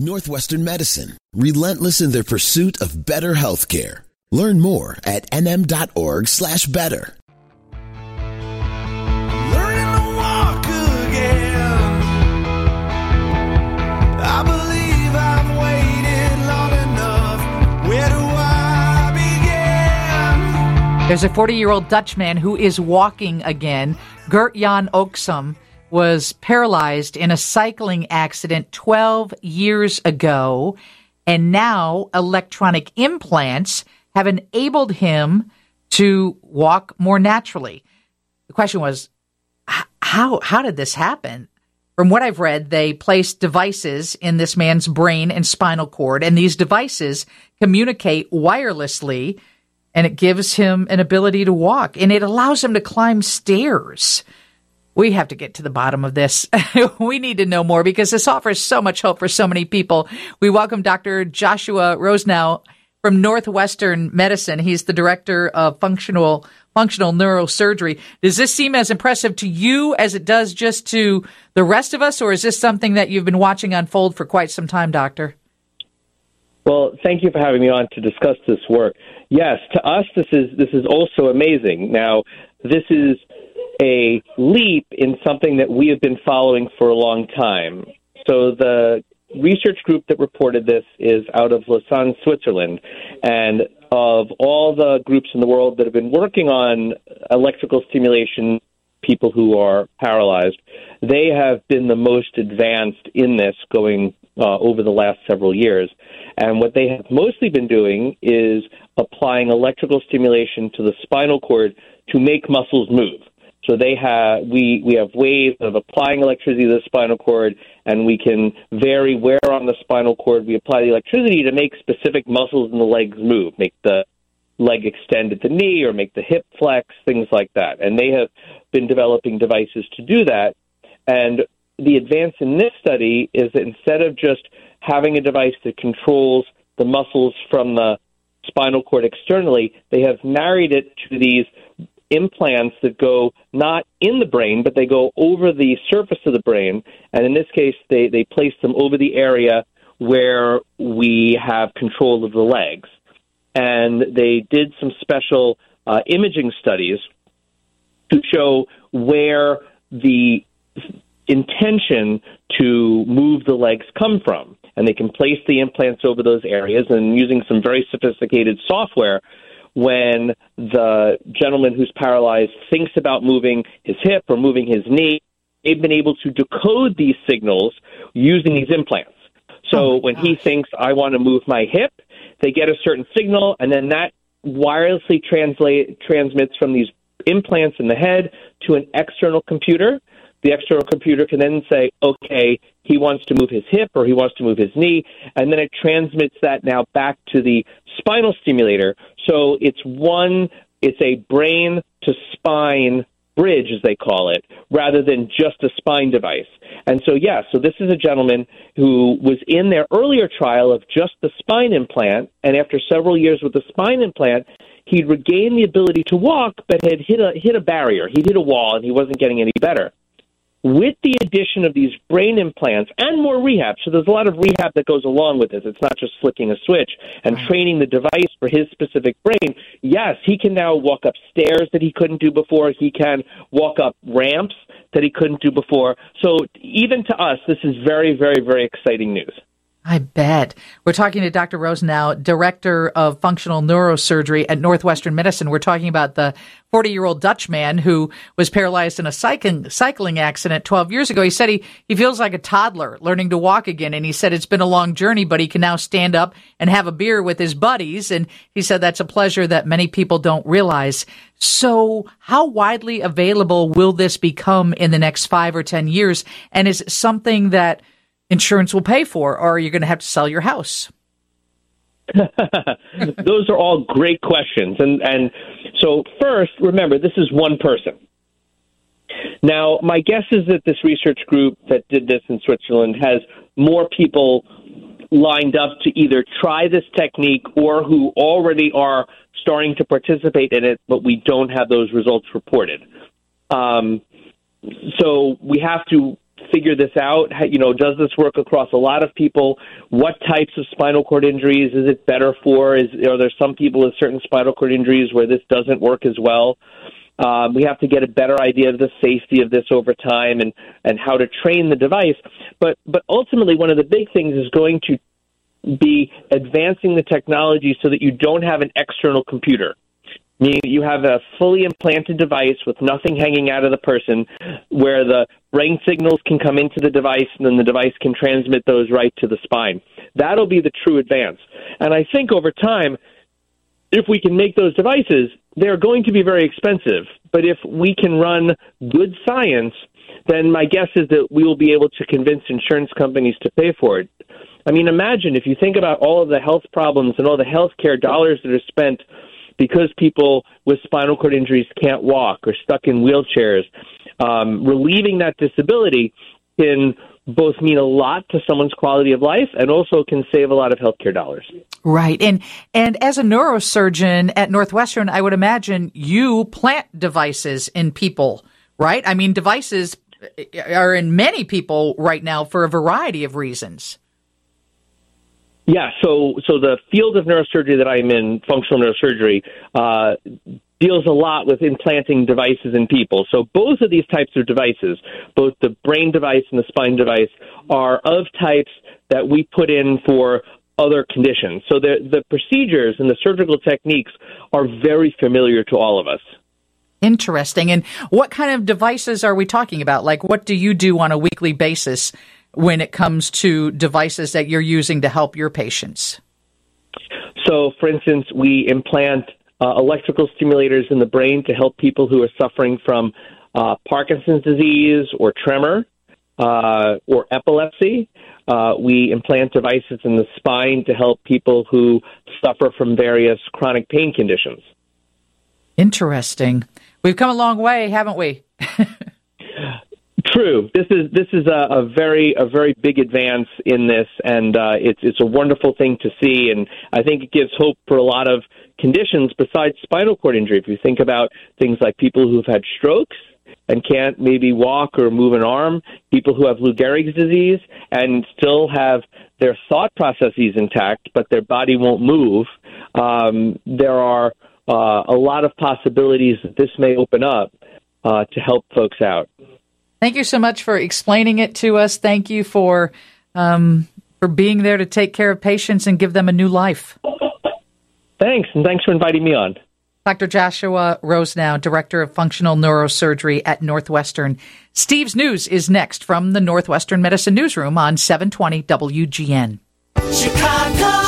Northwestern Medicine, relentless in their pursuit of better healthcare. Learn more at nm.org slash better. Learning to walk again. I believe I've waited long enough. Where do I begin? There's a 40 year old Dutchman who is walking again. Gert Jan Oskam was paralyzed in a cycling accident 12 years ago, and now electronic implants have enabled him to walk more naturally. The question was, how how did this happen? From what I've read, they placed devices in this man's brain and spinal cord, and these devices communicate wirelessly, and it gives him an ability to walk, and it allows him to climb stairs. We have to get to the bottom of this. we need to know more because this offers so much hope for so many people. We welcome Dr. Joshua Rosenow from Northwestern Medicine. He's the director of functional functional neurosurgery. Does this seem as impressive to you as it does just to the rest of us, or is this something that you've been watching unfold for quite some time, Doctor? Well, thank you for having me on to discuss this work. Yes, to us this is this is also amazing. Now, this is a leap in something that we have been following for a long time. So the research group that reported this is out of Lausanne, Switzerland, and of all the groups in the world that have been working on electrical stimulation people who are paralyzed, they have been the most advanced in this going uh, over the last several years. And what they have mostly been doing is applying electrical stimulation to the spinal cord to make muscles move. So they have we we have ways of applying electricity to the spinal cord, and we can vary where on the spinal cord we apply the electricity to make specific muscles in the legs move, make the leg extend at the knee or make the hip flex, things like that. And they have been developing devices to do that. And the advance in this study is that instead of just having a device that controls the muscles from the spinal cord externally, they have married it to these implants that go not in the brain, but they go over the surface of the brain. And in this case, they, they place them over the area where we have control of the legs. And they did some special uh, imaging studies to show where the intention to move the legs come from. And they can place the implants over those areas and using some very sophisticated software when the gentleman who's paralyzed thinks about moving his hip or moving his knee, they've been able to decode these signals using these implants. So Oh, when he thinks, I want to move my hip, they get a certain signal, and then that wirelessly translate, transmits from these implants in the head to an external computer. The external computer can then say, okay, he wants to move his hip or he wants to move his knee, and then it transmits that now back to the spinal stimulator. So it's one, it's a brain to spine bridge, as they call it, rather than just a spine device. And so, yeah, so this is a gentleman who was in their earlier trial of just the spine implant, and after several years with the spine implant, he'd regained the ability to walk, but had hit a hit a barrier. He'd hit a wall, and he wasn't getting any better with the addition of these brain implants and more rehab, so there's a lot of rehab that goes along with this. It's not just flicking a switch and training the device for his specific brain. Yes, he can now walk up stairs that he couldn't do before. He can walk up ramps that he couldn't do before. So even to us, this is very, very, very exciting news. I bet. We're talking to Dr. Rosenow, director of functional neurosurgery at Northwestern Medicine. We're talking about the 40 year old Dutch man who was paralyzed in a cycling, cycling accident 12 years ago. He said he, he feels like a toddler learning to walk again. And he said it's been a long journey, but he can now stand up and have a beer with his buddies. And he said that's a pleasure that many people don't realize. So how widely available will this become in the next five or 10 years? And is it something that insurance will pay for, or are you going to have to sell your house? Those are all great questions. And, and so, first, remember, this is one person. Now, my guess is that this research group that did this in Switzerland has more people lined up to either try this technique or who already are starting to participate in it, but we don't have those results reported. Um, so we have to figure this out. You know, does this work across a lot of people? What types of spinal cord injuries is it better for? Is are there some people with certain spinal cord injuries where this doesn't work as well? Um, we have to get a better idea of the safety of this over time and and how to train the device. But but ultimately, one of the big things is going to be advancing the technology so that you don't have an external computer. Meaning you have a fully implanted device with nothing hanging out of the person where the brain signals can come into the device and then the device can transmit those right to the spine. That'll be the true advance. And I think over time, if we can make those devices, they're going to be very expensive. But if we can run good science, then my guess is that we will be able to convince insurance companies to pay for it. I mean, imagine if you think about all of the health problems and all the health care dollars that are spent because people with spinal cord injuries can't walk or stuck in wheelchairs. Um, relieving that disability can both mean a lot to someone's quality of life and also can save a lot of healthcare dollars. Right. And and as a neurosurgeon at Northwestern, I would imagine you plant devices in people, right? I mean, devices are in many people right now for a variety of reasons. Yeah, so so the field of neurosurgery that I'm in, functional neurosurgery, uh, deals a lot with implanting devices in people. So both of these types of devices, both the brain device and the spine device, are of types that we put in for other conditions. So the the procedures and the surgical techniques are very familiar to all of us. Interesting. And what kind of devices are we talking about? Like, what do you do on a weekly basis when it comes to devices that you're using to help your patients? So, for instance, we implant uh, electrical stimulators in the brain to help people who are suffering from uh, Parkinson's disease or tremor uh, or epilepsy. Uh, we implant devices in the spine to help people who suffer from various chronic pain conditions. Interesting. We've come a long way, haven't we? True. This is this is a, a very a very big advance in this, and uh, it's it's a wonderful thing to see, and I think it gives hope for a lot of conditions besides spinal cord injury. If you think about things like people who've had strokes and can't maybe walk or move an arm, people who have Lou Gehrig's disease and still have their thought processes intact, but their body won't move. Um, there are uh, a lot of possibilities that this may open up uh, to help folks out. Thank you so much for explaining it to us. Thank you for um, for being there to take care of patients and give them a new life. Thanks, and thanks for inviting me on. Dr. Joshua Rosenow, Director of Functional Neurosurgery at Northwestern. Steve's News is next from the Northwestern Medicine Newsroom on 720 WGN. Chicago.